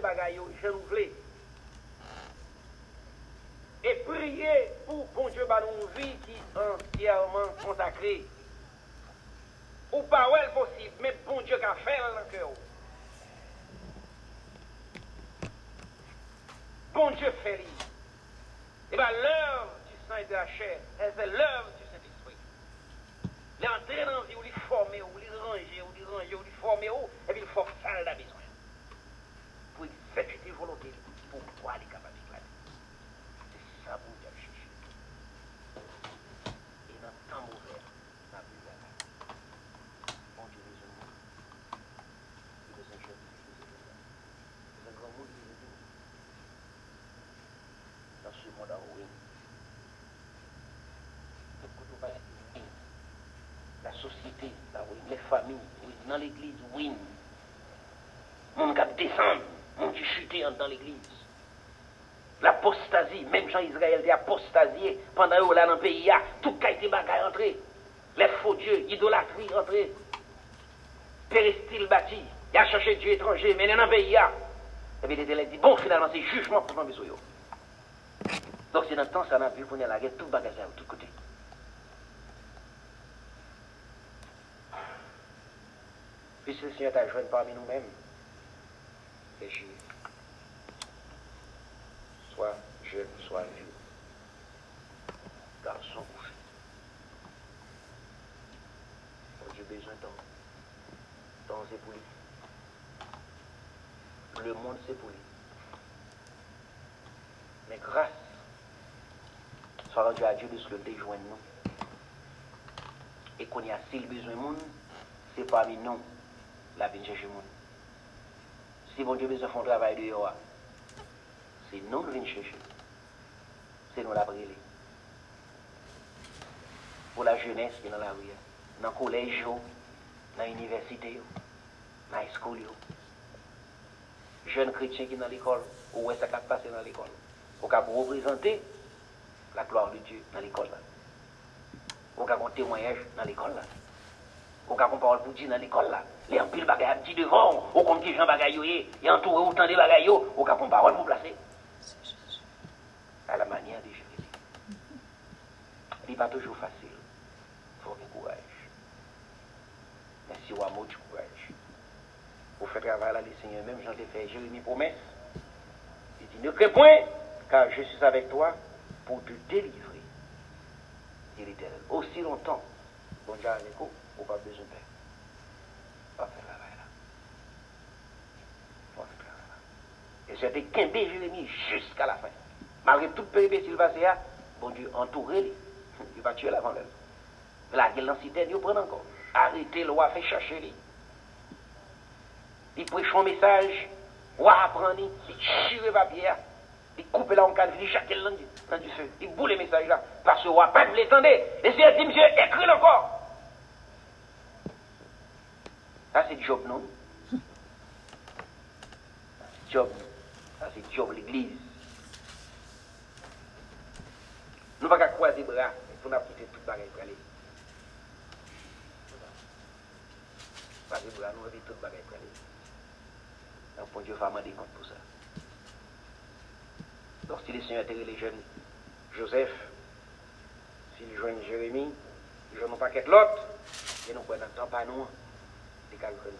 nous. Et prier pour bon Dieu bah une vie qui entièrement consacrée. Ou pas ouais possible, mais bon Dieu qui a fait dans le cœur. Bon Dieu fait. Et bien l'heure du sang et de la chair, c'est l'heure du Saint-Esprit. L'entrée dans la vie, où il former, où il ranger, où il ranger, où il former, et puis il faut faire la besoin. Pour exécuter volonté, pour pouvoir les capables d'éclater. C'est ça, bon Dieu, chercher. Et dans le temps mauvais, dans la vie, bon Dieu, les hommes, il est un jeune, il est un grand monde, il est un dans ce monde en ruine. La ruine, les familles, oui, dans l'église, oui. Mon qui descend, mon qui chute dans l'église. L'apostasie, même Jean-Israël était apostasié pendant que là dans le pays, tout a été bagaille entré. Les faux dieux, idolâtrie entré. Péristyle bâti, il a cherché Dieu étranger, mais dans le pays, et puis il dit, bon, finalement, c'est jugement pour tomber sur. Donc c'est dans le temps, ça n'a vu qu'on est la guerre, tout bagage de tous côtés. Puisque le Seigneur t'a joint parmi nous-mêmes, j'ai soit jeune, soit vieux, garçon ou fille. Bon Dieu besoin de temps. Temps c'est pour lui. Le monde c'est pour lui. Mais grâce soit rendu à Dieu de ce que joindre nous. Et qu'on y a s'il besoin de monde, c'est parmi nous la vie chercher monde. Si bon Dieu besoin un travail de yoa, c'est nous qui venons chercher. C'est nous la brûler. Pour la jeunesse qui est dans la rue, dans le collège, dans l'université, dans l'école. Jeunes chrétiens qui sont dans l'école, où est-ce qu'ils passé dans l'école? Pour représenter la gloire de Dieu dans l'école? On a un témoignage dans l'école? On a une parole pour Dieu dans l'école. Les empiles bagailles dit devant, on compte qui Jean bagaille, il entouré autant de bagailles, on a une parole pour placer. À la manière de Jésus. Il n'est pas toujours facile. Il faut du courage. Mais si on a mot du courage, pour faire travail là, les seigneurs, même j'en ai fait Jérémie promesse. Il dit, ne crains point, car je suis avec toi pour te délivrer, dit l'Éternel. Aussi longtemps, bon Dieu avec travail là. Et c'était quimpé Jérémie jusqu'à la fin. Malgré toute péripétie passée, bon Dieu entouré, il va tuer l'avant l'heure. La dans cité, il prend encore. Arrêtez le roi, fait chercher lui. Il prêche un message, roi apprend, il tire papier. Il coupe là en cadre, il chaque langue dans du feu. Il boule les messages là. Parce que roi, pas l'étendez. Et c'est dit, monsieur, écrit encore. Ça, c'est Job, non? Job. Ça, c'est Job, l'église. Nous ne pouvons pas croiser les bras. Il faut quitter tout le pour aller. Croiser les bras, nous avons tout le bagage pour. Donc, pour Dieu, va demander compte pour ça. Donc, si les seigneurs étaient les jeunes, Joseph, s'ils joignent Jérémie, ils n'ont pas qu'être l'autre, et nous pouvons n'entendre pas nous, les calculs,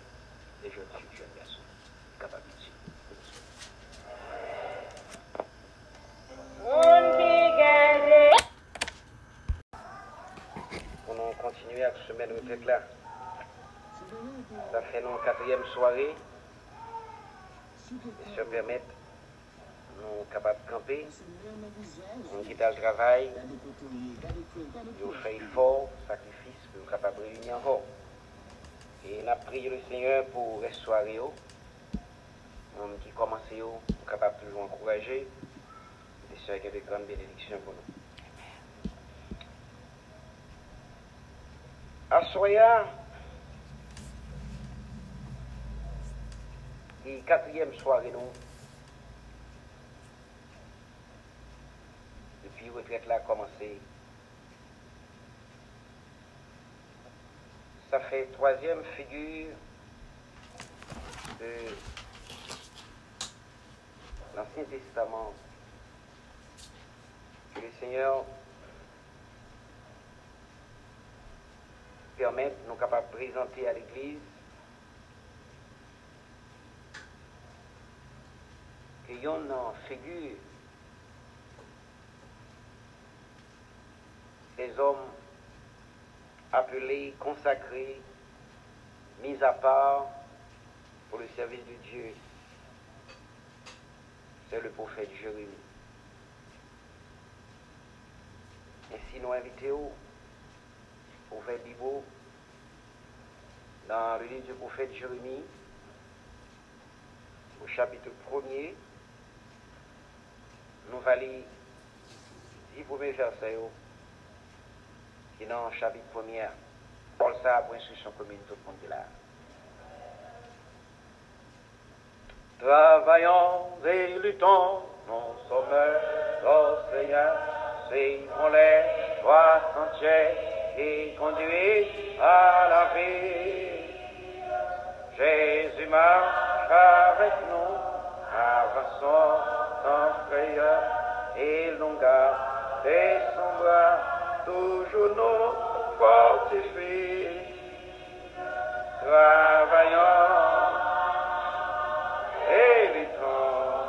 les jeunes jeunes garçons, capables de On continue à se mettre retraite là. Ça fait notre quatrième soirée. Et se permettre nous capables de camper, nous quitter le travail, nous fait effort, sacrifice, nous capables de réunir encore. Et nous prié le Seigneur pour restaurer, nous qui commencent, nous capables toujours encourager, et c'est qu'il y a de grandes bénédictions pour nous. À Soya, et quatrième soirée, nous, depuis retraite là a commencé. Ça fait troisième figure de l'Ancien Testament. Que le Seigneur permette, nous capables de présenter à l'Église. Que y en figure des hommes appelés, consacrés, mis à part pour le service de Dieu. C'est le prophète Jérémie. Ainsi, nous invitons au prophète Bibo dans le livre du prophète Jérémie, au chapitre 1er, nous allons 10 premiers versets qui dans le chapitre 1er. Paul ça pour instruction commune, tout le monde est là. Travaillons et luttons, non sommes au Seigneur, suivons les voies sentiers et conduit à la vie. Jésus marche avec nous, avançons sans frayeur, et l'on garde son bras, sujo no qual se fez. Lá vai ó, ele toma.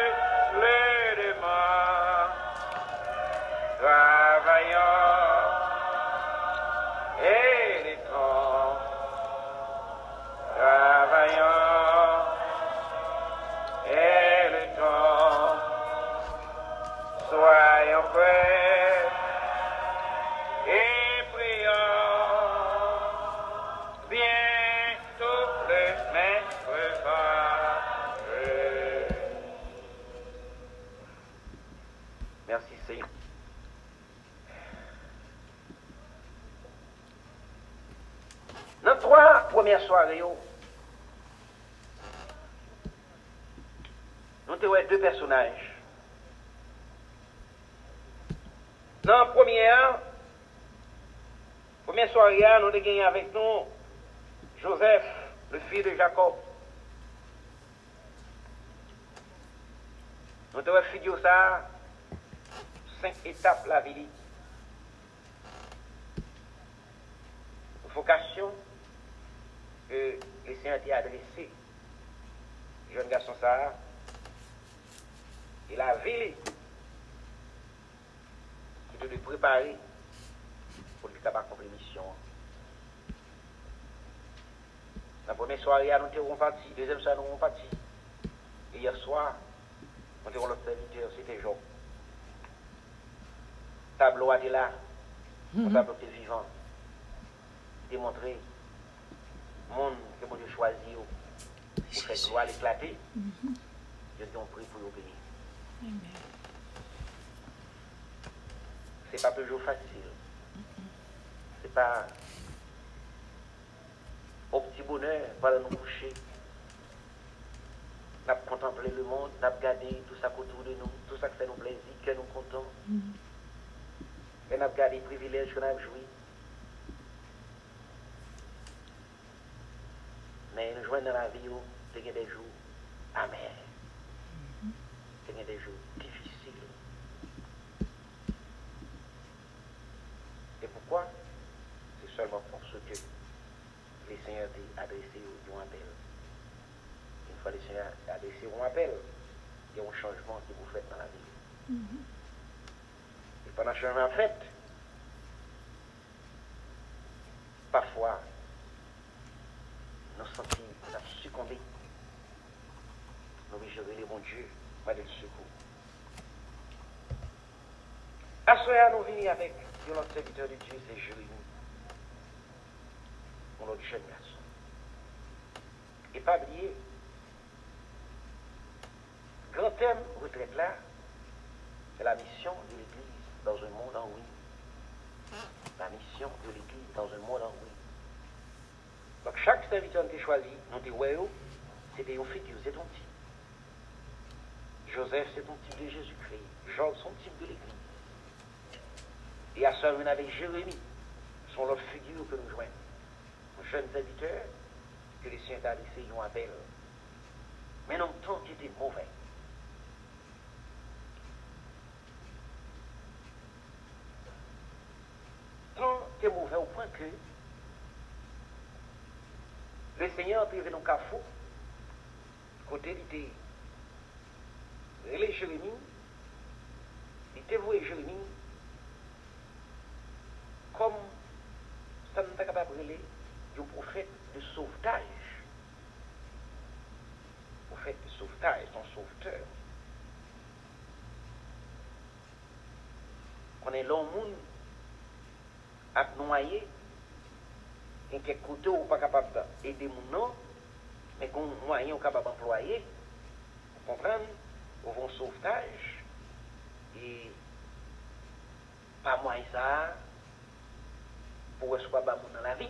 Soirée, nous avons deux personnages. Dans la première, première soirée, nous avons gagné avec nous Joseph, le fils de Jacob. Nous avons fait ça, cinq étapes la vie. Vocation, que le Seigneur a adressé, jeune garçon ça, il a veillé de le préparer pour le capable accomplir mission. La première soirée, nous avons parti, deuxième soirée, nous avons parti. Et hier soir, nous avons l'autre serviteur, c'était Job. Tableau a été là, le mhm. tableau était vivant, démontré monde que mon Dieu choisi pour faire gloire éclater, je dis on prie pour obéir. C'est pas toujours facile. C'est pas au petit bonheur, voilà nous coucher. Nous contempler le monde, nous regarder tout ça autour de nous, tout ça qui fait nous plaisir, que nous contents. Et nous regardé les privilèges que nous avons joué. Mais nous joignons dans la vie, c'est des jours amers. C'est des jours difficiles. Et pourquoi? C'est seulement pour ce que les Seigneurs ont adressé un appel. Une fois les Seigneurs ont adressé un appel, il y a un changement que vous faites dans la vie. Et pendant le changement fait, parfois, nous sentis, nous succombé. Nous obligés les bon Dieu moi de secours. À ce nous venons avec notre serviteur de Dieu, c'est Jérémie, mon autre jeune garçon. Et pas oublier, grand thème retraite là, c'est la mission de l'Église dans un monde en oui. La mission de l'Église dans un monde en oui. Donc chaque serviteur qui choisi, nous dit, ouais, oh, c'était une figure, c'est ton type. Joseph, c'est ton type de Jésus-Christ. Jean, son type de l'Église. Et à ça, avec Jérémie, sont leurs figures que nous joignons. Jeunes serviteurs, que les saints laissé ont appel. Mais non, tant qui était mauvais. Tant qui est mauvais au point que le Seigneur venu dans cafou, côté était relé Jérémie, il était voué Jérémie comme ça n'est pas capable de du prophète de sauvetage. Prophète de sauvetage, son sauveteur. On est l'homme à noyer, et qui côté ou pas capable d'aider mon nom, mais qu'on moyen capable d'employer, vous comprenez, au bon sauvetage, et pas moins ça, pour recevoir dans la vie.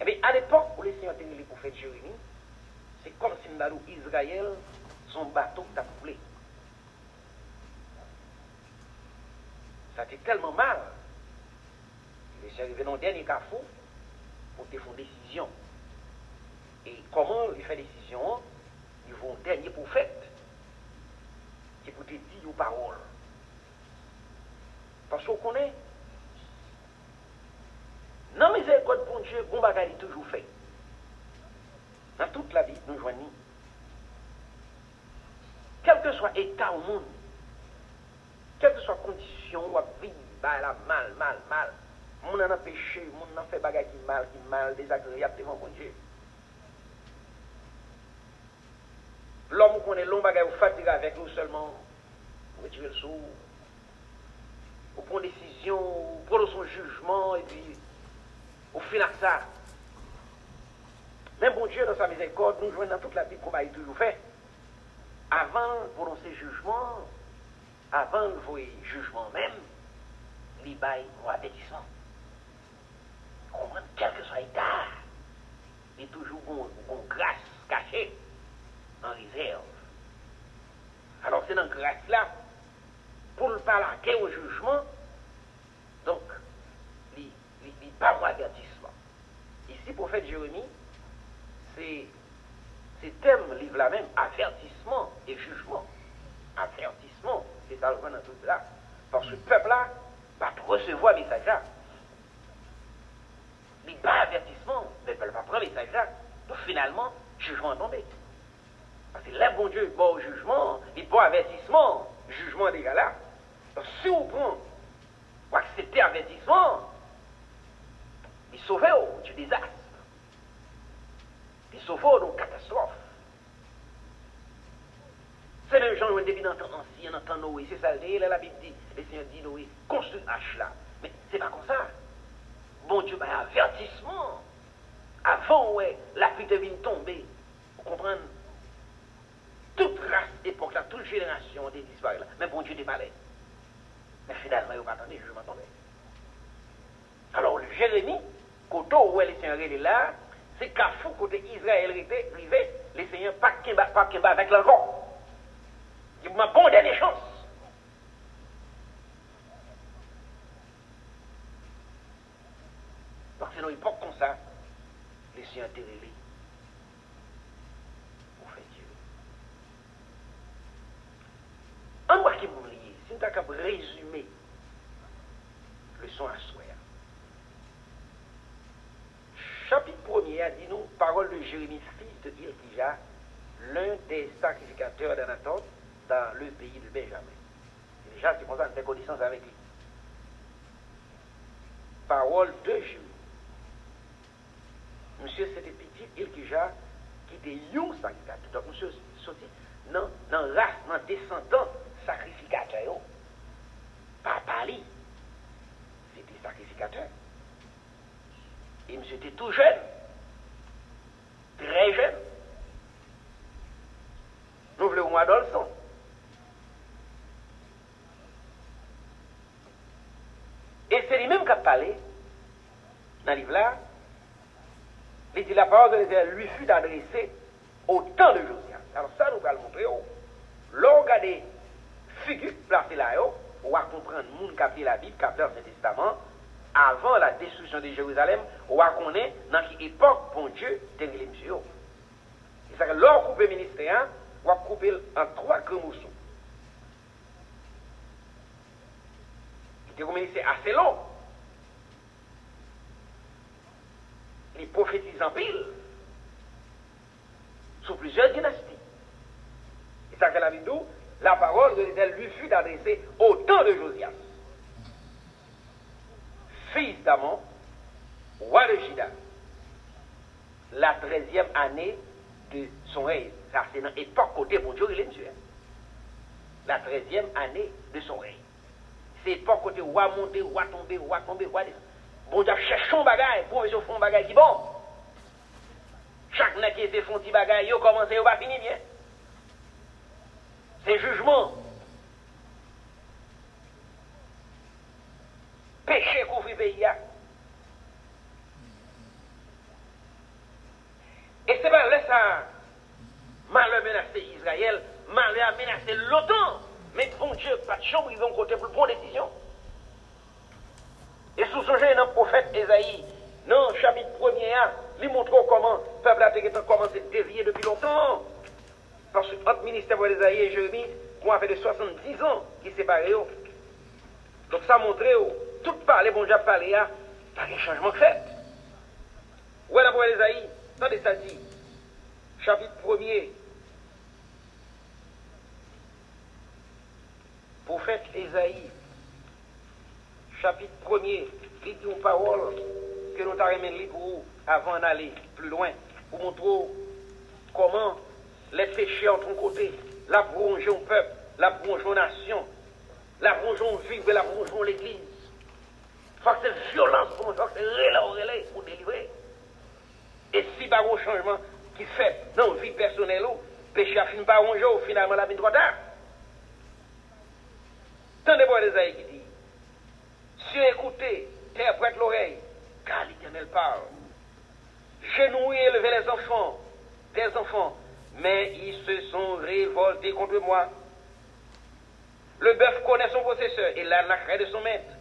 Eh bien, à l'époque où les Seigneur tenaient les prophètes Jérémie, c'est comme si nous Israël, son bateau t'a coulé. Ça été tellement mal. Les Seigneur arrivé dans le dernier carrefour pour te faire décision. Et comment il fait décision Ils vont dernier prophète qui pour te dire aux paroles. Parce qu'on connaît non, miséricorde pour Dieu, bon bagage toujours fait. Dans toute la vie, nous joignons. Quel que soit état au monde, quelle que soit condition, vie, bah, la mal, mal, mal. Mon en a péché, mon en fait bagage qui mal, qui mal, désagréable devant mon Dieu. L'homme qu'on est long bagage ou fatigué avec nous seulement, retirer le sou, ou prendre décision, ou prendre son jugement, et puis au final ça. Mais bon Dieu, dans sa miséricorde, nous jouons dans toute la Bible qu'on a toujours fait. Avant de prononcer jugement, avant de voir jugement même, il bail un avertissement. Comprendre, quel que soit l'état, il y a toujours une grâce cachée en réserve. Alors c'est dans grâce là, pour ne pas laquer au jugement, donc pas mon avertissement. Ici, prophète Jérémie, c'est thème livre là même, avertissement et jugement. Avertissement, c'est ça le dans tout là. Parce que le peuple là va recevoir le message là. Il pas avertissement, mais le peuple va prendre le message là. Donc finalement, jugement tombé. Parce que là, bon Dieu, bon jugement, il bon avertissement, jugement des gars là. Donc si vous prenez, vous acceptez avertissement, il sauve du désastre. Il sauve d'une catastrophe. C'est le gens qui ont dans temps ancien, dans temps Noé. C'est ça, là, la Bible dit, le Seigneur dit Noé, construis H là. Mais c'est pas comme ça. Bon Dieu, un avertissement. Avant, ouais, la pluie devine tomber. Vous comprenez? Époque là, toute génération ont disparu là. Mais bon Dieu pas là. Mais finalement, il n'y a pas attendu, je m'attendais. Alors, le Jérémie, côté où les seigneurs est là, c'est qu'à fou côté Israël arrivé, les seigneurs pas pas avec leur corps. Il m'a bon dernière chance. Donc c'est dans l'époque comme ça, les seigneurs étaient relais. Pour faire Dieu. En quoi qui nous avons résumer le son à soi, chapitre 1er a dit nous, parole de Jérémie, fils de Ilkija, l'un des sacrificateurs d'Anatote dans le pays de Benjamin. C'est déjà qui commence à faire connaissance avec lui. Parole de Jérémie. Monsieur, c'était petit Ilkija qui était un sacrificateur. Donc, monsieur, sorti dans la race, dans descendant sacrificateur. Papa lui, sacrificateur. Et était tout jeune, très jeune. Nous voulons le son. Et c'est lui-même qui a parlé dans le livre là. Il dit la parole de l'Éternel lui fut adressée au temps de Josias. Alors ça, nous allons montrer. L'on regarde figure placée là, oh, on va comprendre le monde qui a la Bible, qui a l'Ancien Testament, avant la destruction de Jérusalem, on va connaître dans quelle époque, bon Dieu, était monsieur. C'est ça que l'on coupe le ministère, on va couper en trois grands morceaux. C'était un ministère assez long. Il prophétise en pile sous plusieurs dynasties. Et ça que la Bible la parole de l'Éternel lui fut adressée au temps de Josias, d'Amon, roi de Juda, la treizième année de son règne. Ça, c'est dans l'époque côté bon Dieu, il est monsieur. La treizième année de son règne. C'est l'époque côté roi monter, roi tomber, roi tomber, roi descendre. Bon Dieu cherche son bagage, pour faire un bagage qui bon. Chaque nez qui fait font petit bagage, il commence, il va finir bien. C'est jugement. Péché couvre le pays. Et c'est pas là ça. Malheur menacé Israël, malheur a menacé l'OTAN. Mais bon Dieu, pas de chambre, ils vont côté pour prendre décision. Et sous ce dans le prophète Esaïe, non, chapitre 1er, il montre comment le peuple a commencé à dévier depuis longtemps. Parce que entre ministère d'Esaïe et Jérémie, on a fait de 70 ans qui séparent. Donc ça montre, tout parler, bon Dieu parlé, pas de changement fait. Où est la parole d'Esaïe Attendez ça dit. Chapitre 1er. Prophète Esaïe. Chapitre 1er. Il dit une parole que nous avons pour avant d'aller plus loin. Pour montrer comment les péchés en ton côté, la au peuple, la bronchon aux nations, la bronchon vivre, la bronchon l'église. Faut que c'est violence pour faut que c'est relais pour délivrer. Et si par un changement qui fait dans la vie personnelle, péché a fini par un jour, finalement la vie trop tard. Tendez-moi les aïeux qui dit, si écoutez, terre prête l'oreille, car l'Éternel parle. Genouillez, élevez les enfants, tes enfants, mais ils se sont révoltés contre moi. Le bœuf connaît son possesseur et la nacrée de son maître.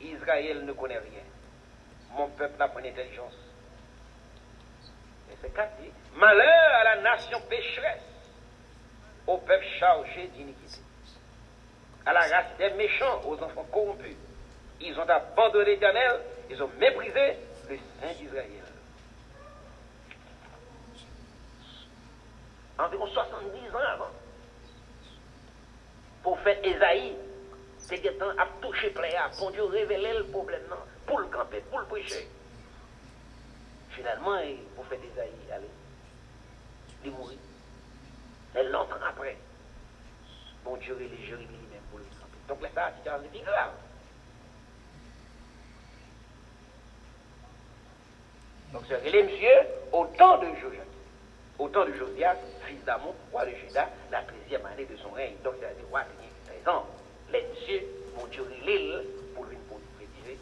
Israël ne connaît rien. Mon peuple n'a pas d'intelligence. Et c'est dit Malheur à la nation pécheresse, au peuple chargé d'iniquité, à la race des méchants, aux enfants corrompus. Ils ont abandonné l'éternel, ils ont méprisé le Saint d'Israël. environ 70 ans avant. Pour faire Temps à toucher pléa, pour Dieu révéler le problème, pour le camper, pour le prêcher. Finalement, pour faire Esaïe, allez, il mourit. Et longtemps après, bon Dieu les Jérémie lui-même pour le camper. Donc là, ça, c'est un grave. Donc, c'est les monsieur au temps de Josué au temps de Josias, fils d'Amon, roi de Juda, la 13e année de son règne. Donc, c'est-à-dire roi de 13 ans. Les dieux vont durer l'île pour lui préciser.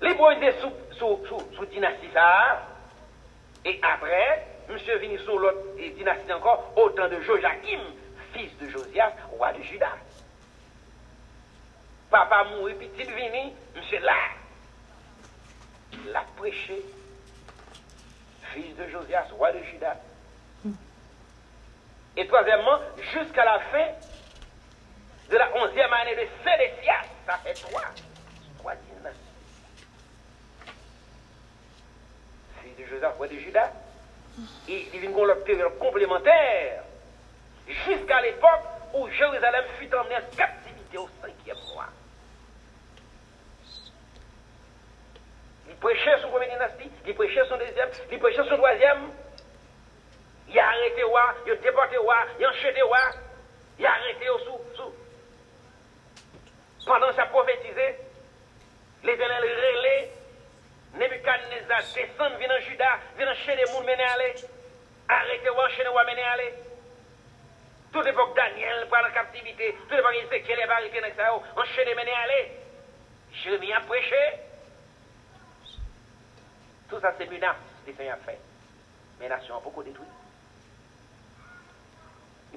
Les bois étaient sous, sous, dynastie ça. Et après, monsieur venu sous l'autre dynastie encore, au temps de Joachim, fils de Josias, roi de Juda. Papa mourit, petit vini, monsieur là. L'a prêché fils de Josias, roi de Juda. Et troisièmement, jusqu'à la fin de la onzième année de Sédécias, ça fait trois, trois dynasties. Fils de Josias, roi de Juda. Et il vient une période complémentaire jusqu'à l'époque où Jérusalem fut emmenée en captivité au cinquième mois. Il prêchait son première dynastie, il prêchait son deuxième, il prêchait son troisième. Il a arrêté roi, il a déporté roi, il a enchaîné roi, il a arrêté sous, sous. Pendant sa prophétisé, l'éternel relais, Nebuchadnezzar descend, vient en Juda, vient enchaîner les gens, mener aller, arrêter roi, enchaîner roi, mener aller. Toute l'époque Daniel prend la captivité, toute l'époque Ézéchiel est arrêté dans ça, enchaîner, mener aller. Jérémie a prêché. Tout ça, c'est menace, les Seigneur fait. Mais la nation a beaucoup détruit.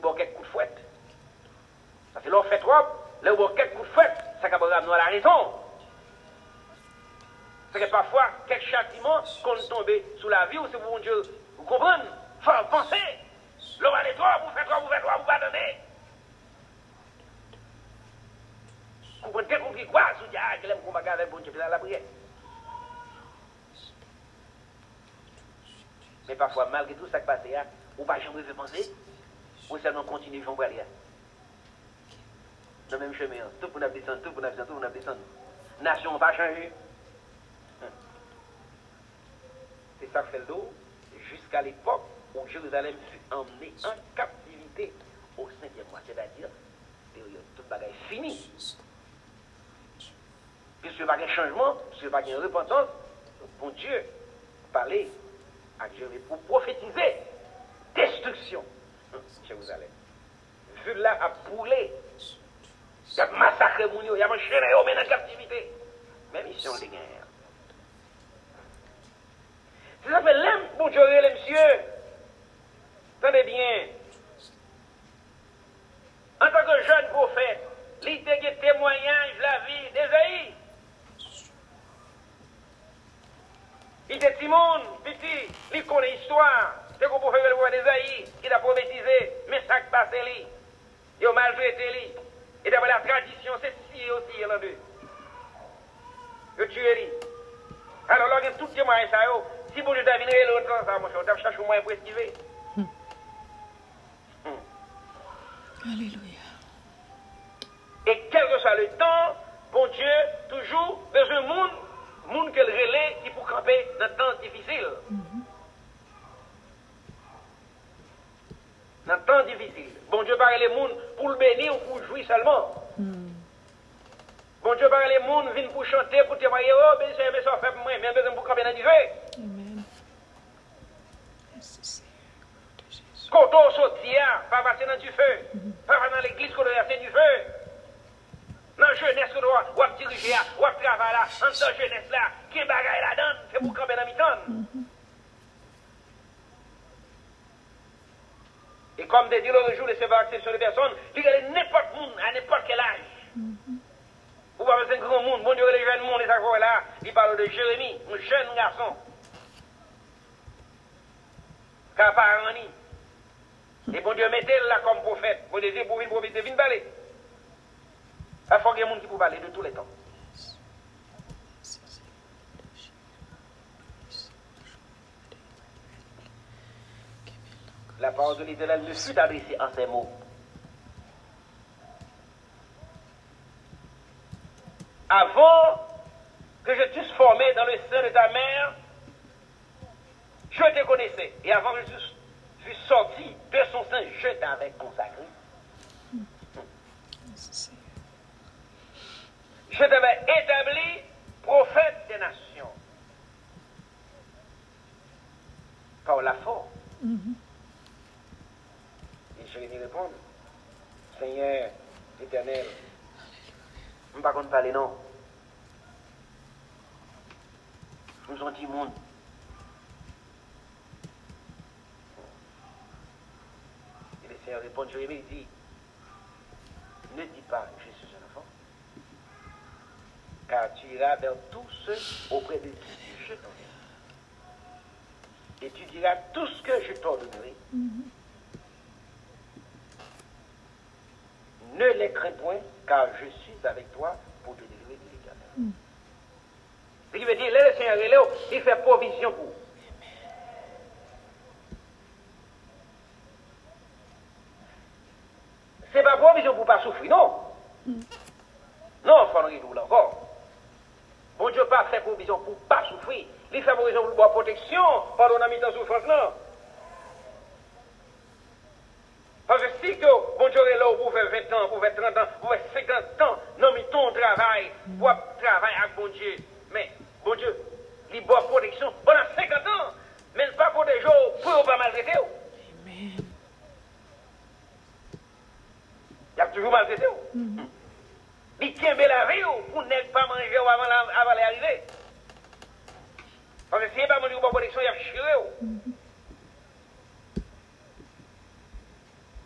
Il a quelques coups de fouette. Ça fait l'on fait trop. Là a quelques coups de fouette, ça va ramener à la raison. C'est que parfois, quelques châtiments qu'on tombe sous la vie, ou c'est pour Dieu, vous comprenez? Faut penser. L'on va trop, vous faites trop, vous faites trop, vous pardonnez. Vous comprenez quelqu'un qui quoi? Vous dites, ah, je l'aime qu'on avec bon Dieu, la prière. Mais parfois, malgré tout ça qui passe, hein, ou pas jamais penser, ou seulement continuer faire Dans le même chemin, tout pour nous descendre, tout pour nous descendre, tout pour nous descendre. Nation va changer. Hein. C'est ça que fait le dos, jusqu'à l'époque où Jérusalem fut emmené en captivité au cinquième mois, c'est-à-dire, période, toute bagaille finie. Puisque pas de changement, a pas de repentance, bon Dieu, parler à Jérémie pour prophétiser destruction. Jérusalem. Vu là a brûlé. Il a massacré mon il a enchaîné au en captivité. Même mission de guerre. C'est ça fait l'aime pour Dieu, les messieurs. Tenez bien. En tant que jeune prophète, l'idée de témoignage de la vie d'Ésaïe. Il était Timon, petit, il connaît l'histoire. C'est qu'on peut faire le roi d'Esaïe, il a prophétisé, mais ça qui passe lui. Il a maltraité lui. Et d'après la tradition, c'est si aussi, il y en a deux. Il tué lui. Alors là, il y a tout témoin ça, si vous devez venir l'autre, ça, mon cher, vous cherchez un moyen pour esquiver. Hmm. Alléluia. Et quel que soit le temps, bon Dieu, toujours besoin de monde monde qu'elle relais qui pour camper dans temps difficile. Dans le temps difficile. Bon Dieu parle les monde pour le bénir ou pour jouir seulement. Bon Dieu parle les monde viennent pour chanter, pour témoigner, oh, ben c'est mais ça fait pour moi, mais besoin pour camper dans le Amen. Quand on sortit, pas passer dans du feu, pas passer dans l'église, qu'on doit du feu. Dans la jeunesse, on doit diriger, on doit travailler là, dans la jeunesse là, qui est bagaille là-dedans, c'est pour camper dans mi Et comme des dit l'autre jour, les sévères sur les personnes, il y a n'importe monde, à n'importe quel âge. Vous voyez, un grand monde, bon Dieu, les jeunes monde, les accords là, il parle de Jérémie, un jeune garçon. Caparani. Et bon Dieu, mettez-le là comme prophète. Bon Dieu, pour une prophète, vine balai. Il faut qu'il y ait des gens qui peuvent parler de tous les temps. La parole de l'Éternel ne fut adressée en ces mots. Avant que je t'eusse formé dans le sein de ta mère, je te connaissais. Et avant que je fus sorti de son sein, je t'avais consacré. Je t'avais établi prophète des nations. Par la force. Et je lui répondre, Seigneur éternel, je ne vais pas parler non? Nous sommes du monde. Et le Seigneur répond, je lui dit, ne dis pas, je suis un enfant, car tu iras vers tous ceux auprès de qui je t'enverrai. Et tu diras tout ce que je t'ordonnerai. Ne les crains point, car je suis avec toi pour te délivrer de l'éternel. Ce qui veut dire, là, le Seigneur il fait provision pour vous. C'est pas provision pour ne pas souffrir, non. Non, il faut nous là encore. Bon Dieu pas fait provision pour ne pas souffrir. Il fait provision pour avoir protection pendant la mi-temps souffrance, non. Parce que si que bon Dieu est là pour faire 20 ans, pour faire 30 ans, pour faire 50 ans, non, mais ton travail, pour travailler avec bon Dieu. Mais, bon Dieu, il boit protection pendant 50 ans, mais il pas protéger pour pas maltraiter. Amen. Il a toujours maltraité. Mm-hmm. Il tient bien la vie pour ne pas manger avant l'arrivée. Parce que si il pas manger, il boit protection, il a chiré.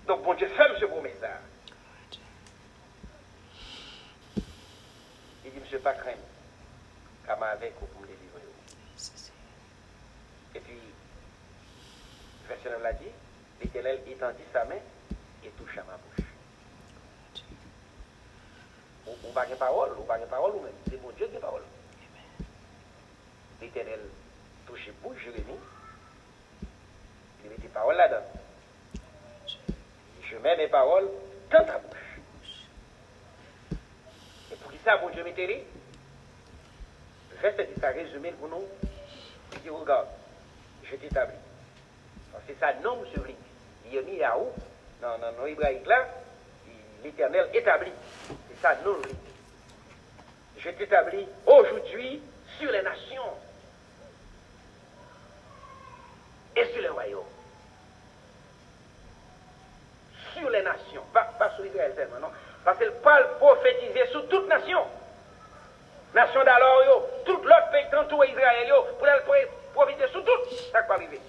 Donc bon Dieu ferme ce promesse là. Il dit, monsieur, pas craindre. Moi avec vous pour me délivrer? Et puis, verset 9 l'a dit, l'Éternel étendit sa main et toucha ma bouche. Ou, pas de parole, ou pas de parole ou même. C'est mon Dieu qui parole. L'Éternel touche bouche, Jérémie. Il met des paroles là-dedans. Je mets mes paroles dans ta bouche. Et pour qui ça, bon Dieu dit Le verset dit ça résumé pour nous. Il regarde, je t'établis. Que ça, non, monsieur Vli. Il a mis à où Non, non, non, hébraïque là, l'éternel établit. C'est ça, non, Vli. Je t'établis aujourd'hui sur les nations et sur les royaumes. Sur les nations, pas, pas sur Israël seulement, non? Parce qu'elle parle prophétiser sur toute nation. Nation d'alors, tout l'autre pays tout Israël, yo, pour elle pro- prophétiser sur tout, ça va arriver?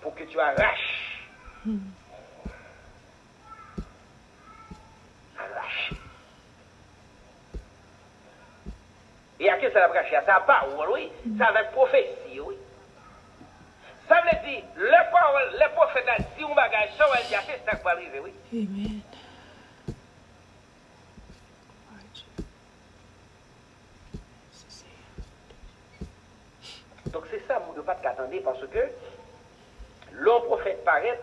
Pour que tu arraches. Arrache. Et à qui ça va arracher? Ça pas, oui. Ça avec prophétie, oui. Sa mle di, le parol, le profet nan si ou bagay, sa wè di a se sak pa rive, oui. Amen. Donc c'est ça, vous ne pas t'attendre parce que l'on prophète paraît,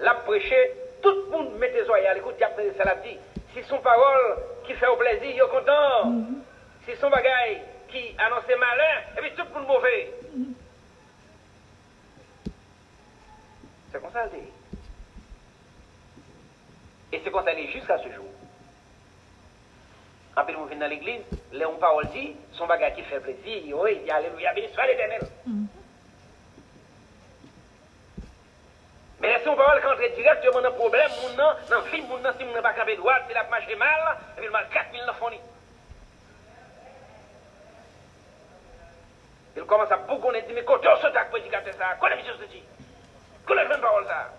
l'a prêché, tout le monde mettez les à l'écoute, diable ça l'a dit. Si son parole qui fait au plaisir, il est content. Mm-hmm. Si son bagage qui annonce malheur, et puis tout le monde mauvais. C'est comme ça le dit. Et c'est comme ça il est jusqu'à ce jour. En plus, on vient dans l'église, les on parole dit, son bagage qui fait plaisir, oui, il y a Alléluia, béni soit l'éternel. Mais laissez on parole quand on directement dans le problème, mon nom, dans le film, mon nom, si mon n'a pas capé droit, s'il a marché mal, et puis il mal 4000 dans fourni. Il commence à beaucoup dit, mais quand on saute avec prédicateur ça, quoi la mission se dit La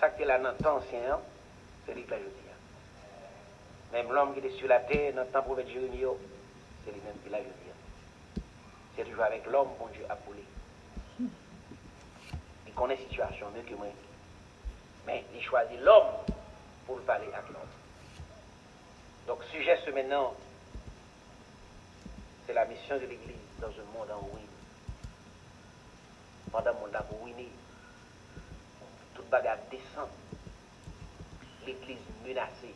Ça qui est là dans temps ancien, c'est lui que je dis. Même l'homme qui est sur la terre, dans le temps prophète Jérémie, c'est lui-même qui l'a dis. C'est toujours avec l'homme bon Dieu appelé. Il connaît la situation mieux que moi. Mais il choisit l'homme pour parler avec l'homme. Donc, sujet ce maintenant, c'est la mission de l'Église dans un monde en ruine. Pendant monde a ruiné, toute bagarre descend. L'Église menacée.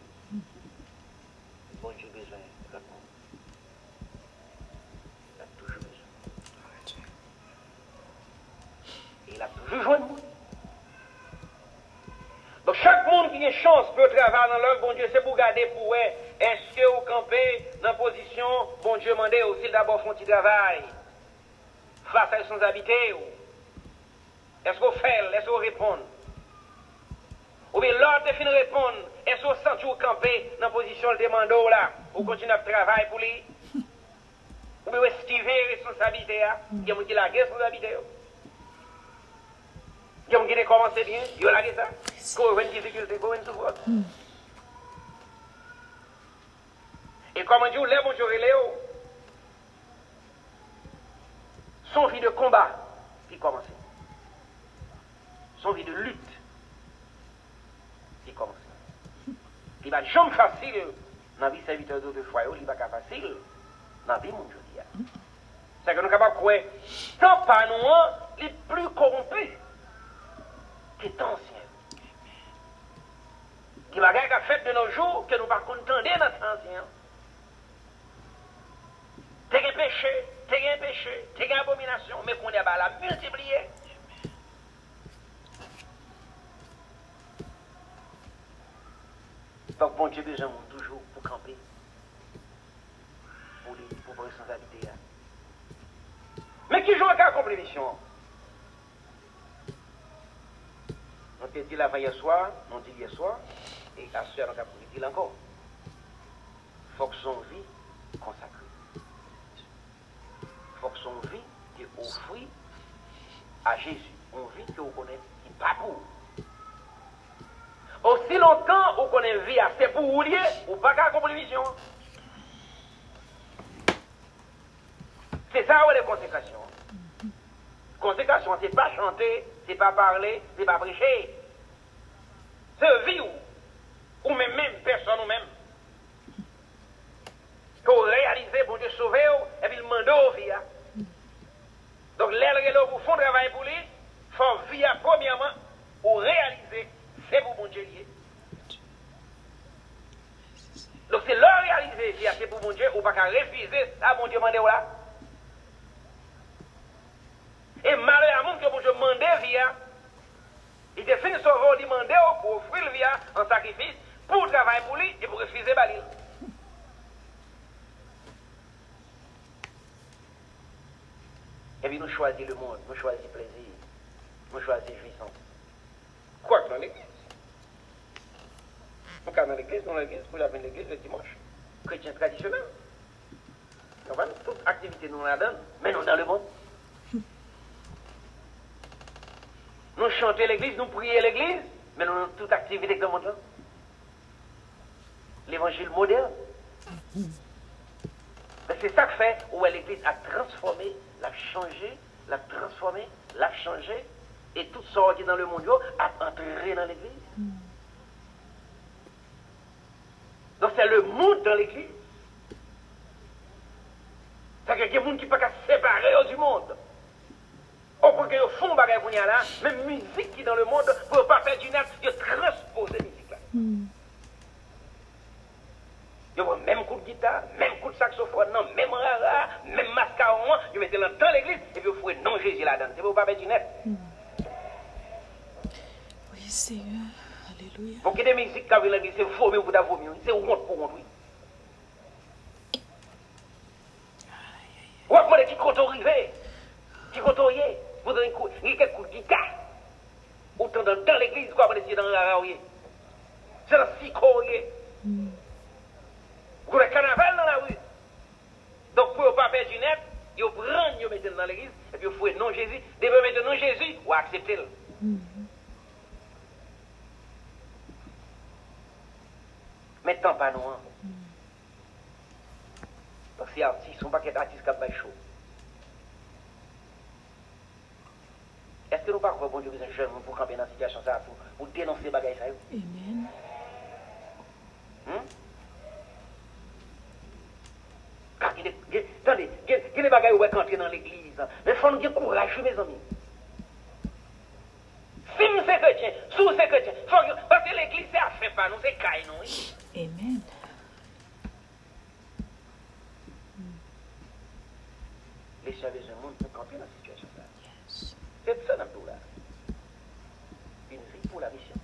Bon Dieu besoin de. Il a toujours besoin. Il a toujours joint nous. Donc chaque monde qui a une chance peut travailler dans l'œuvre, bon Dieu, c'est pour garder pour. Est-ce que vous campez? Dans la position, bon Dieu, mandez aussi d'abord font petit travail. Face à son habité. Est-ce qu'on fait, est-ce qu'on répond? Ou bien l'autre fin de répondre, est-ce qu'on sent vous camper dans la position de demando là? Ou continuer à travailler pour lui? Ou bien estiver responsabilité là? Il y a qui la responsabilité. Il y a qui commencent bien, ils ont la ça. Quand une difficulté, quand une souffrance. Comme Dieu lève mon Dieu Léo, son vie de combat qui commence. Son vie de lutte qui commence. Il va jamais facile dans la vie serviteur d'autres fois, il va facile dans la vie mon Dieu. C'est que nous sommes capables de croire, tant pas nous, les plus corrompus qui est ancien. Qui va faire de nos jours que nous ne pas contenter notre ancien. Péché, t'es un péché, t'es une abomination, mais qu'on est à la multiplier. Donc, bon Dieu, besoin toujours pour camper, pour, les, pour responsabilité. hein. Mais qui joue à accomplir mission On t'a dit la hier soir, on dit hier soir, et à ce soir, on a dit encore. faut que son vie consacrée. Son vie est offrée à Jésus. On vit que vous connaissez, qui pas pour. Aussi longtemps vous connaissez vie assez pour vous lier, ou pas qu'à accomplir mission. C'est ça où est la consécration. Consécration, c'est pas chanter, c'est pas parler, c'est pas prêcher. C'est vivre. Ou même, même personne ou même. Qu'on réalise, bon Dieu sauver, et puis le mandat au vie. Donc, l'aile là pour fond travail pour lui, faut vivre premièrement, ou réaliser, c'est pour bon Dieu. Donc, c'est leur réaliser, via c'est pour bon Dieu, ou pas qu'à refuser, ça, bon Dieu, mandé ou là. Et malheur à monde que bon Dieu mandé via, il te finit sauveur, il mandé pour offrir via en sacrifice, pour travailler pour lui et pour refuser Balil. Et puis nous choisissons le monde, nous choisissons plaisir, nous choisissons jouissance. Quoi que dans l'église. On va dans l'église, dans l'église, pour la l'église le dimanche. Chrétien traditionnel. On va toute activité nous la donne, mais nous dans le monde. Nous chantons l'église, nous prions l'église, mais nous avons toute activité dans le monde là. L'évangile moderne. Ben, c'est ça que fait où l'église a transformé, l'a changé, l'a transformé, l'a changé, et tout ça qui est dans le monde a entré dans l'église. Donc c'est le monde dans l'église. Des gens qui ne peuvent pas séparer du monde. Au point qu'ils font choses là, même musique qui est dans le monde, pour ne pas faire du net, ils transposent la musique là. Ils ont même coup de guitare, même coup de saxophone, non, même rara, même mascaron, ils mettent dans dans l'église, et puis ils font non Jésus là-dedans. C'est pour pas du net. Oui, Seigneur. Alléluia. Pour que des musiques qui l'église, c'est vomi pour ta vomi, c'est honte pour honte, oui. Ou après, qui compte arriver, qui compte arriver, vous avez un coup, de guitare. Autant dans, l'église, quoi, après, c'est dans la rara, oui. C'est dans six corps, oui. Vous avez carnaval dans la rue. Donc, pour ne pas perdre du net, vous prenez, vous mettez dans l'église, et puis vous fouez non Jésus. Dès que vous mettez non Jésus, vous acceptez le. Mettons pas nous. Parce que ces artistes sont pas qu'être artistes qui ont chaud. Est-ce que nous pas croyons bon Dieu besoin de jeunes pour camper dans cette situation ça pour, dénoncer les bagages ça? Amen. Hum? Car il est, il est- attendez, il y a- il y a des bagages où on entrer dans l'église. Mais il faut nous avoir courage, mes amis. Si nous sommes chrétiens, si nous parce que l'église c'est affaire pas nous, c'est caille nous. Amen. Les services du monde pour camper dans cette situation là. Yes. C'est ça tout là. Une vie pour la mission.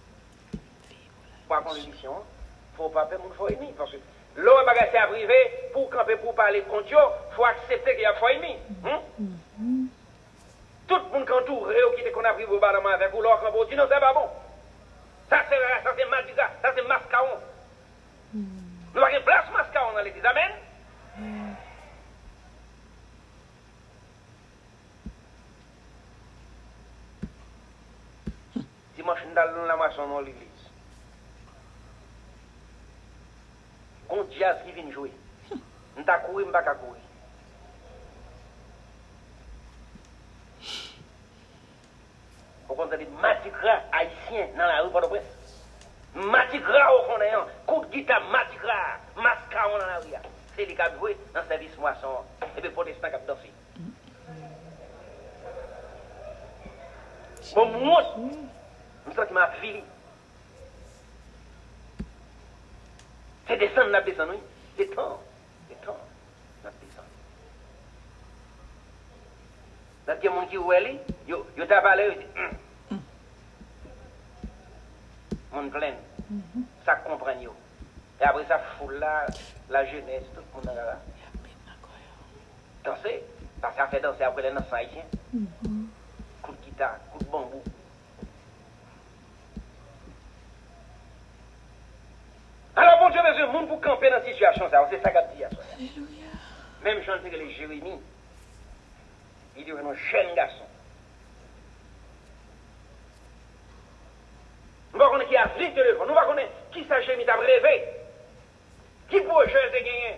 Pour avoir une mission, il ne faut pas faire mon faut ennemi. Parce que Lò wè bagay se aprive, pou kampe pou pale kont yo, fwa aksepte ki ya fwa imi. Hmm? Tout moun kantou re ou ki te kon aprive ou badaman avek ou lò kampe ou di nou se ba bon. Sa se rara, sa se madiga, sa se maskaon. Nou wè gen plas maskaon nan l'Eglise. Amen? Hmm. Dimanche ndal nou la mason nou l'Eglise. kon jazz ki vin jwe. Nta kouri mba ka kouri. Ou kon zade matikra haisyen nan la rou pa do pres. Matikra ou kon dayan, kout gita matikra, maska ou nan la rou ya. Se li kap jwe nan servis mwason, ebe potestan kap dosi. Mm. Bon, mwen mwos, mwen sa ki mwa fili. C'est descendre, n'a descendre, oui. C'est temps. Temps. N'a descendre. Dans il y a des gens qui ouè li, yo, yo t'a parlé, dit, hum. Moun plein. Ça comprend yo. Et après ça, foule là, la jeunesse, tout le monde là. Danser, parce que ça fait danser après les naissants haïtiens. Coup de guitare, coup de bambou. Alors, bon Dieu, besoin de monde pour camper dans cette situation, ça, c'est ça qu'a dit. Alléluia. Même Jean Jérémie, il dit un jeune garçon. Nous ne connaissons qui a vite téléphone, nous ne connaissons qui ça Jérémie t'a rêvé. Qui projet de gagner.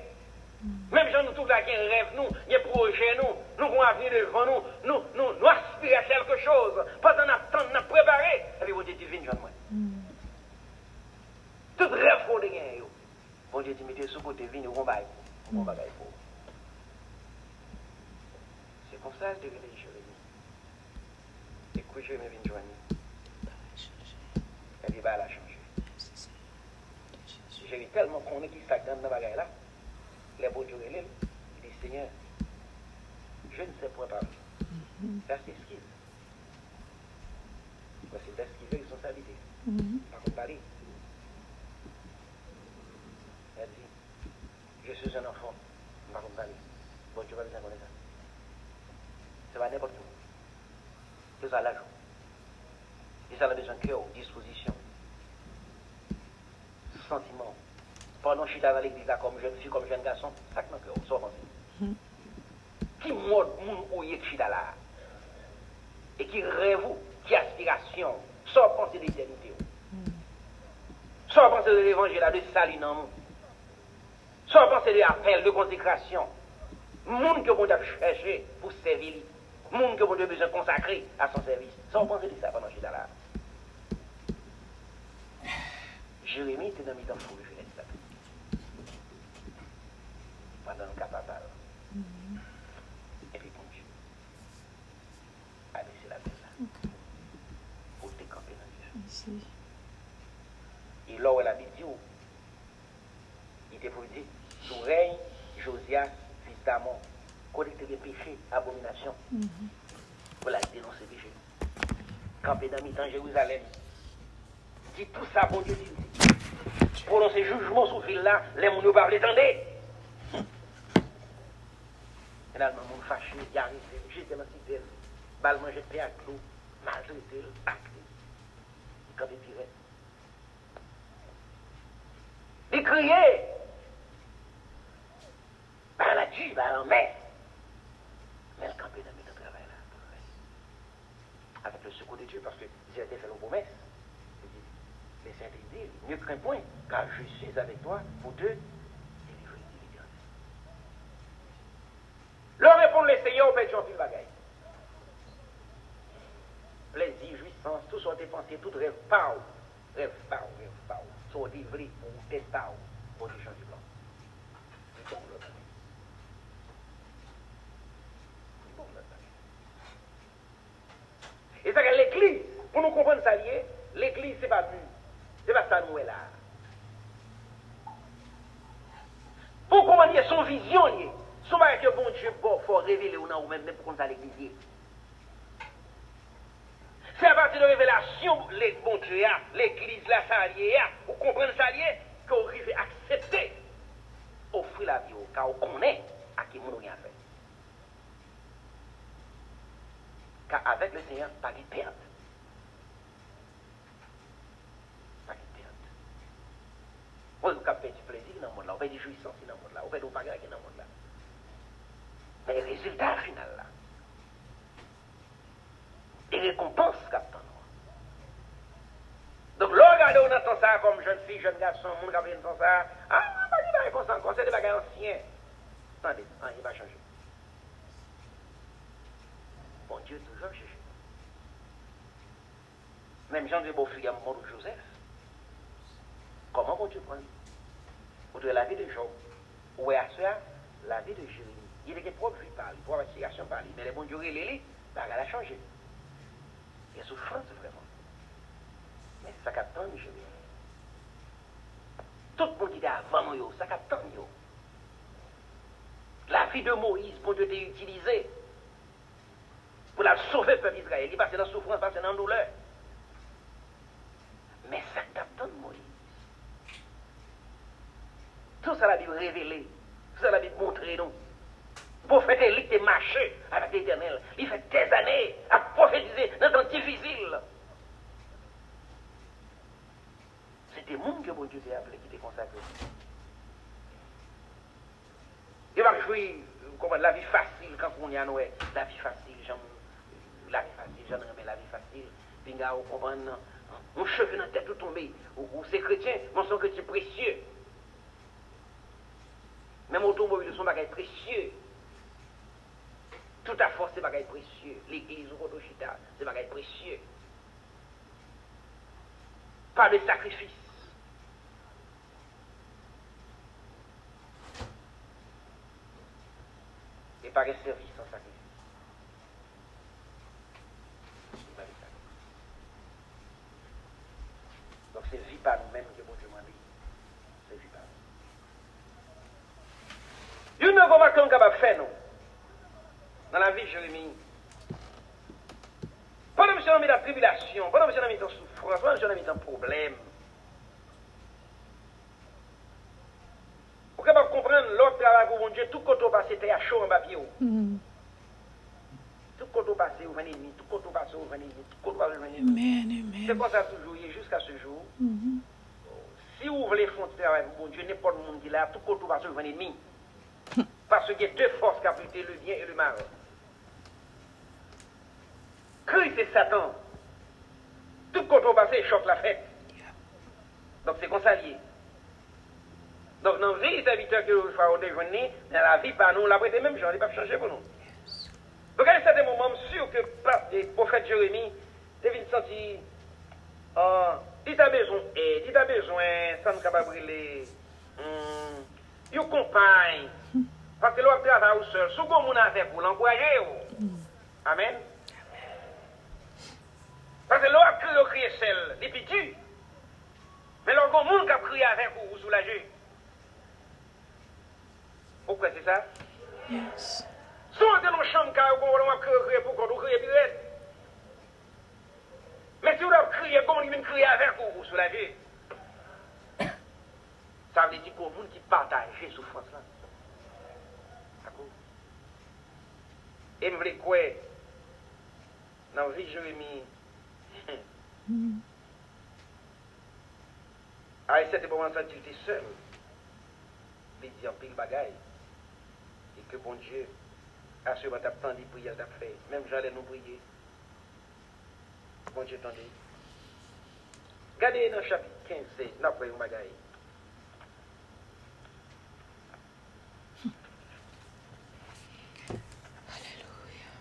Même Jean nous tout là qui rêve, nous, il projet, nous, nous avons avenir devant nous, nous, nous, nous aspirons à quelque chose. Pendant qu'on nous préparé, et puis vous dites, Jean, moi. De gagner. Bon Dieu dit, mettez sous côté, venez, on va on va pour. C'est comme ça que je devais Jérémie. Et que Jérémie vient joindre. Et puis, bah, elle a changé. Jérémie tellement qu'on est qui s'accorde dans la Dieu, il dit, Seigneur, je ne sais point parler. Ça, qu'il Parce que c'est ce qu'il veut, responsabilité. Par contre, parler. Elle dit, je suis un enfant, parler. Bon Dieu va bien connaître ça. C'est pas n'importe où. C'est ça l'argent. C'est ça la besoin de cœur, disposition, sentiment. Pendant que je suis dans l'église comme jeune fille, comme jeune garçon, ça que mon cœur, soit pensé. Qui mode moun ou yé qui là et qui rêve, qui aspiration, sans penser l'éternité. Sans penser de l'évangile, de salut dans le penser de l'appel, de consécration. Monde que vous avez cherché pour servir. Monde que vous avez besoin de consacrer à son service. Sans penser de ça pendant que je suis là. Jérémie était dans le temps fou, je l'ai dit. Pendant le capable. Et puis, bon Dieu. Allez, c'est la belle là. Pour te camper dans Dieu. Merci. Et là où elle a dit, Dieu, il était pour dire, sous règne Josias, fils d'Amon, collecter des péchés, abomination. Pour la dénoncer les péchés. Camper dans mi-temps Jérusalem. Dit tout ça, bon Dieu, dit. Prononcer jugement sur ville là, les gens ne pas attendez. Finalement, mon fâché, arrive, j'étais dans cité, balle manger de paix à clou, maltraité, acté. Quand il tirait. Il criait. Dieu, mer. Mais le campé dans le travail là. Avec le secours de Dieu, parce que j'ai été fait la promesse. Il dit, Mais c'est dit, mieux qu'un point, car je suis avec toi pour te délivrer de l'éternel. Leur répondre les seigneurs, au père Jean-Phil Bagaille. Plaisir, jouissance, tout sont dépensés, tout rêve pau, rêve pau, rêve pau, sont livrés pour test pau, pour les gens du E sa ke l'eklis, pou nou kompon sa liye, l'eklis se pa bu, se pa sa nou e la. Pou kompon liye son vizyon liye, son ba ke bon Diyo bo, fò revele ou nan ou men, men pou kon sa l'eklis liye. Se a pati de revelasyon, le bon Diyo ya, l'eklis la sa liye ya, ou kompon sa liye, ke ou rive aksepte, ofri la vyo, ka ou konen a ki moun ou yon fè. Avec le Seigneur, pas de perte. Pas de perte. Oui, vous avez du plaisir dans le monde là, vous avez du jouissance dans le monde là, vous avez du bagage dans le monde là. Mais le résultat final là, et récompense captain. Donc, là, regardez, on entend ça comme jeune fille, jeune garçon, monde qui entend ça. Ah, pas dit pas comme ça c'est des bagages anciens. Attendez, ah, il va changer. Bon Dieu, toujours cherché. Même Jean de Beaufils, mort de Joseph. Comment bon Dieu prend Vous devez la vie de Job? Ou à ça, la vie de Jérémie? Il est propre vie par lui, propre investigation par lui. Mais les bon Dieu, il est là, il a changé. Il y a souffrance vraiment. Mais ça capte tant, Jérémie. Tout le monde qui était avant ça capte tant. La vie de Moïse, bon Dieu, t'a utilisé. Pour la sauver le peuple Israël. Il passait dans la souffrance, passait dans la douleur. Mais ça t'attend Moïse. Tout ça la Bible révélé. Tout ça la Bible montré nous. Prophète Élie était marché avec l'éternel. Il fait des années à prophétiser dans temps difficile. C'était monde que bon Dieu t'a appelé qui était consacré. Il va jouer comment, la vie facile quand on y a Noël. La vie facile, j'aime la vie facile, j'aime la vie facile. Pinga, on comprend, mon cheveu dans la tête tout tombé. Ou, c'est chrétien, mon son chrétien précieux. Même automobile, son bagage précieux. Tout à force, c'est bagage précieux. L'église ou Kotoshita, c'est précieux. Pas de sacrifice. Et pas de service. se vi pa nou menm ke moun di mandi. Se vi pa nou. Yon nan goma kan kaba fe nou. Nan la vi Jeremie. Panan mwen se nan mi nan tribilasyon, panan mwen se nan mi nan soufrans, panan mwen se nan mi nan problem. Ou kaba kompren lòk travak ou moun di, tout koto pa se te a chou an bapye ou. Hmm. Tout côté passé, vous venez ennemi, tout côté passé, vous venez ennemi, tout côté passé, vous venez C'est comme ça toujours, et jusqu'à ce jour. Mhm. Si vous voulez travail pour mon Dieu, n'importe monde qui là, tout côté passé, vous venez. Parce qu'il y a deux forces qui appliquent le bien et le mal. Christ c'est Satan. Tout côté passé, choque la fête. Donc c'est comme ça lié. Donc dans la vie, serviteur que vous faites déjeuner, dans la vie, par nous, la prête même genre, il pas changer pour nous. Donc à un certain moment, je suis sûr que le prophète Jérémie, devine sentir, ah, il a besoin d'aide, il a besoin, ça ne capable brûler, il compagne, parce que l'on travaille seul, sous mon a fait pour l'encourager. oh. Amen. Parce que l'on a crié seul, des petits, mais l'on a monde qui a crié avec vous, vous soulager. Pourquoi c'est ça? Yes. Sou an te nou chanm ka yo kon wala wap kriye pou kon, ou kriye pi red. Men si ou wap kriye kon, li vin kriye avek ou ou sou la ve. Sa vle di kon moun ki pataje soufrans lan. Akou. E m vle kwe nan vi Jeremie. Hmm. A ese te bon pouman sa di te sem. Li di an pil bagay. E ke bon Diyo aswe bat ap tandi priye al tap fe, menm jan lè nou priye, bon jè tandi. Gade nan chapit 15, nan pre yon bagay. Aleluya.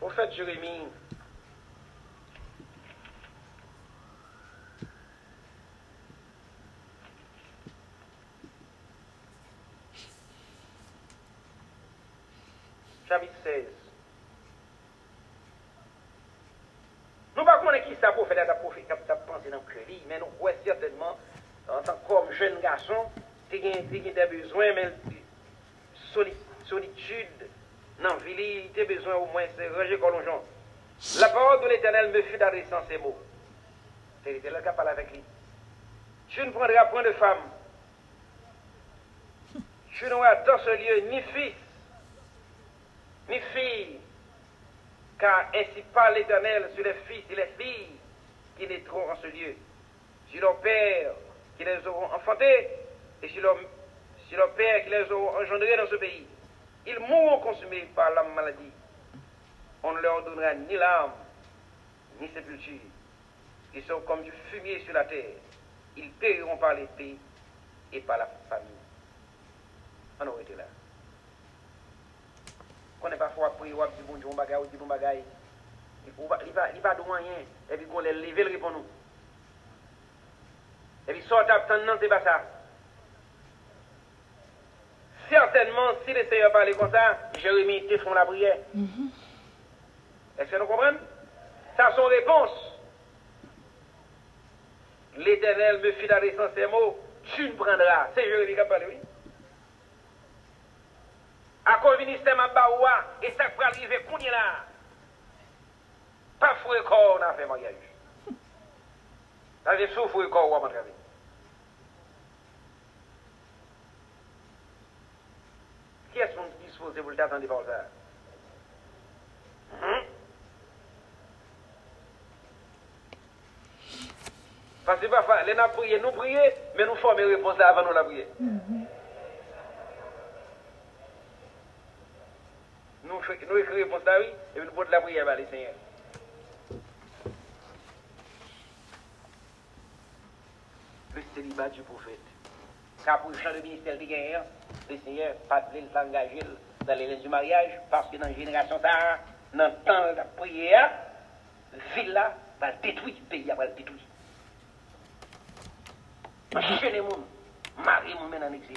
Ou fèt Jeremie, as des besoins, mais soli- solitude, tu as besoin au moins de ranger comme gens. La parole de l'éternel me fut adressée en ces mots. C'est l'éternel qui a parlé avec lui. Tu ne prendras point de femme. Tu n'auras dans ce lieu ni fils, ni filles, car ainsi parle l'Éternel sur les fils et les filles qui naîtront en ce lieu, sur leurs pères qui les auront enfantés, et sur leurs pères qui les auront engendrés dans ce pays. Ils mourront consumés par la maladie. On ne leur donnera ni larmes, ni sépulture. Ils sont comme du fumier sur la terre. Ils périront par l'épée et par la famine. On aurait été là. Qu'on n'est pas fort prier, ou dit bon Dieu, on bagaille, ou dit bon bagaille. Il va de rien. Et puis qu'on les lever le répond nous. Et puis sort à non, c'est pas. Certainement, si le Seigneur parlait comme ça, Jérémie te font la prière. Mhm. Est-ce que nous comprenons? Ça, son réponse. L'Éternel me fit d'adresser ces mots. Tu ne prendras. C'est Jérémie qui a parlé, oui. À cause du ministère Mabaoua, et ça peut arriver, qu'on y est là. Pas fouet corps, on a fait mariage. Ça veut dire fouet corps, on va travailler. Qui Ki es moun dispose pou l'ta tan di balza? Fase pa fa, lè nan priye, nou priye, men nou fòmè repons la avan mm-hmm. nou la priye. Nou ekri repons la wè, e nou pot la priye ba lè sènyè. Le sèlibat du profète. Ka pou chan de ministèl di gen yè, le Seigneur pas de s'engager dans les du mariage, parce que dans la génération dans le temps de la prière, ville là va détruire, le pays va le détruire. Chez les gens, Marie mon en exil.